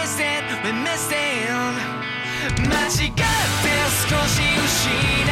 missing, we're missing 間違って少し失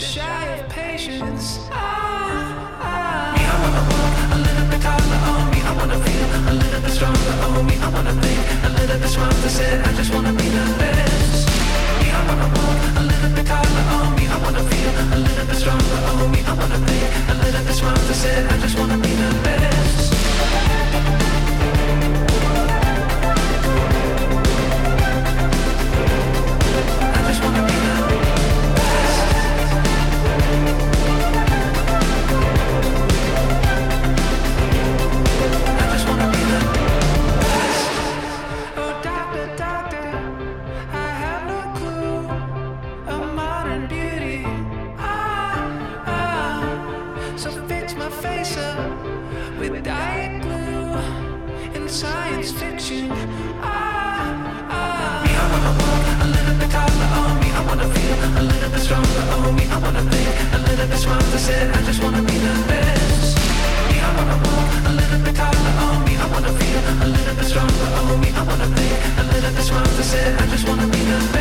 just shy of patience. I, I, I wanna walk a little bit taller on me. I wanna feel a little bit stronger on me. I wanna think a little bit smarter. Said I just wanna be the best. Me, I wanna walk a little bit taller on me. I wanna feel a little bit stronger on me. I wanna think a little bit smarter. Said I just wanna be the best. just want to sit, I just wanna be the best. Me, I wanna walk a little bit taller. Oh, me, I wanna feel a little bit stronger. Oh, me, I wanna play a little bit smarter. Sit, I just wanna be the best.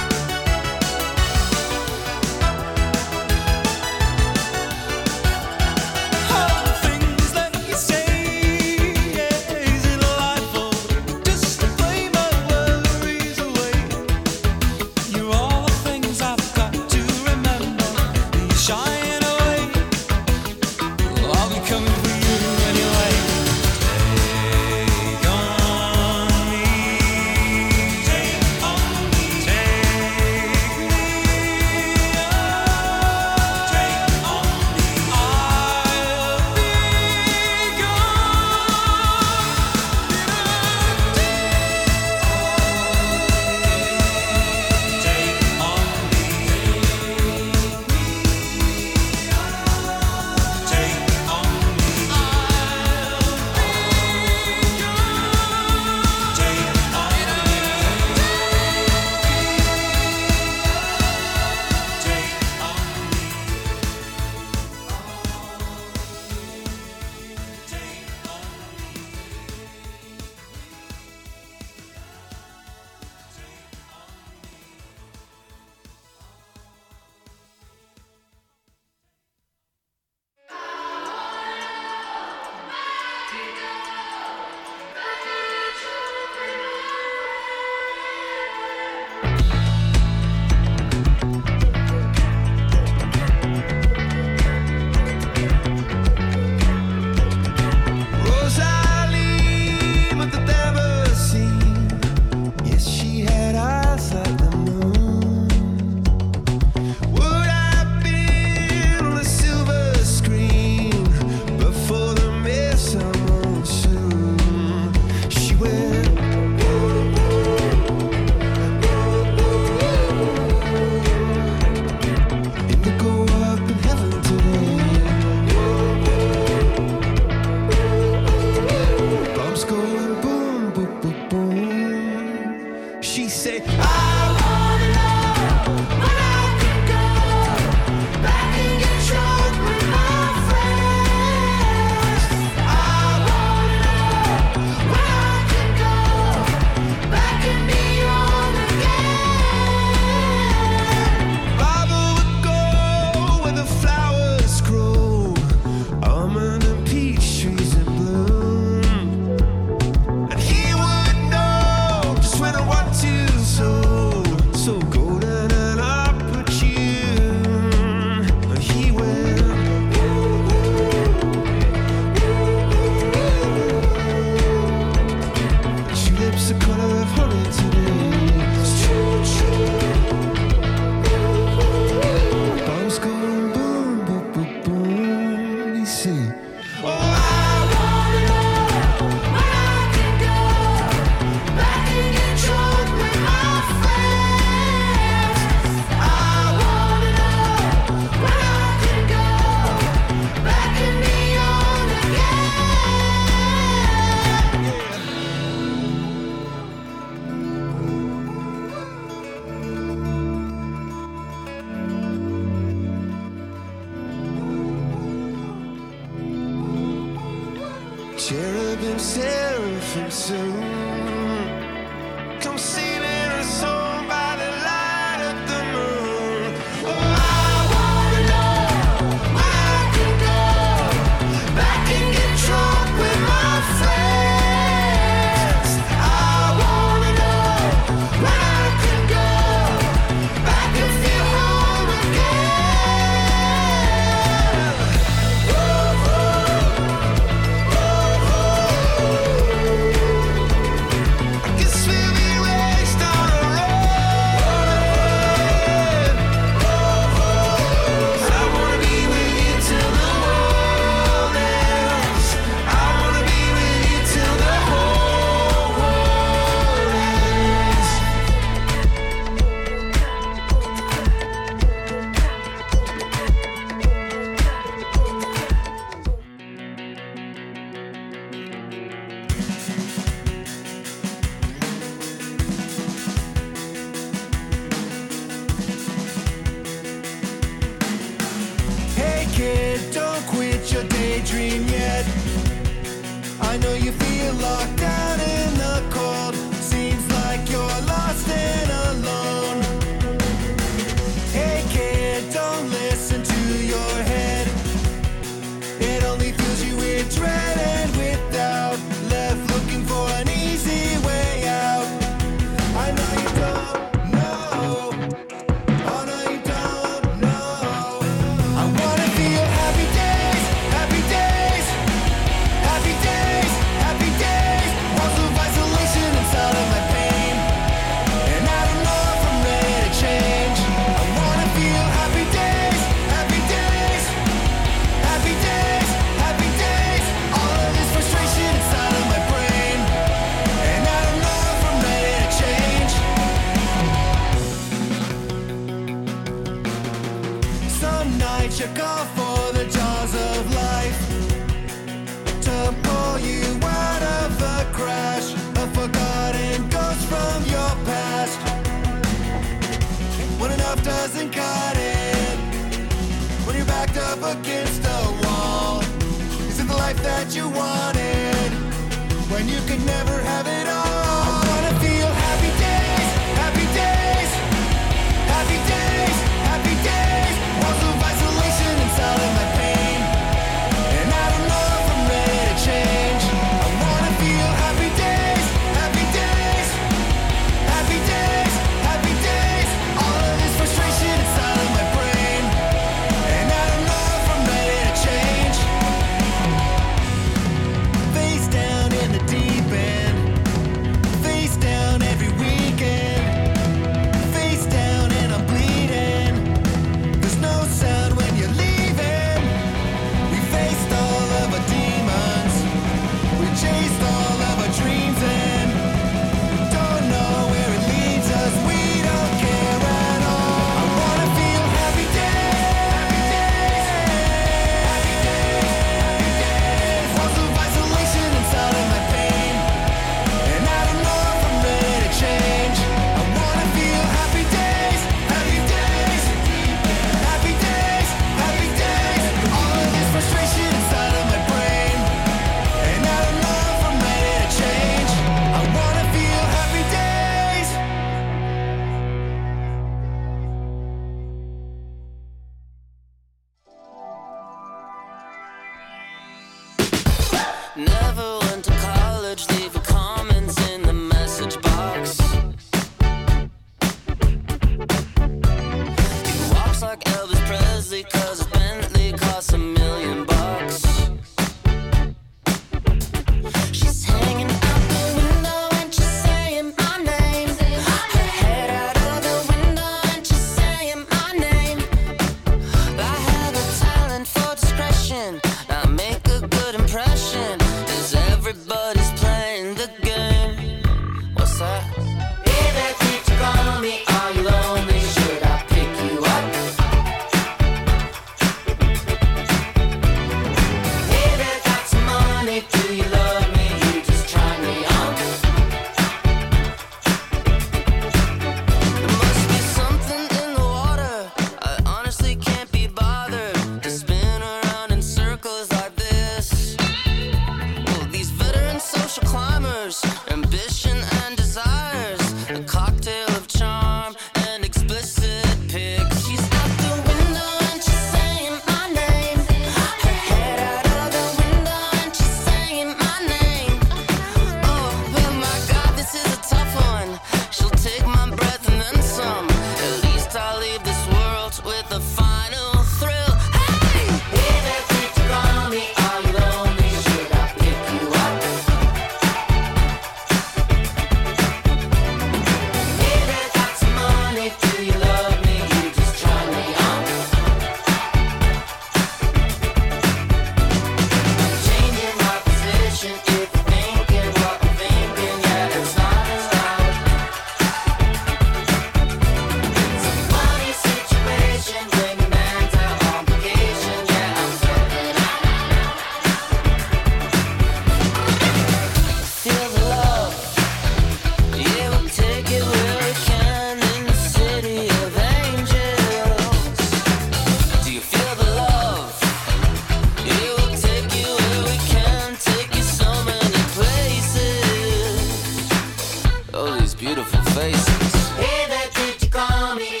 All these beautiful faces. Hey there, could you call me?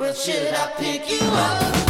Well, should I pick you up?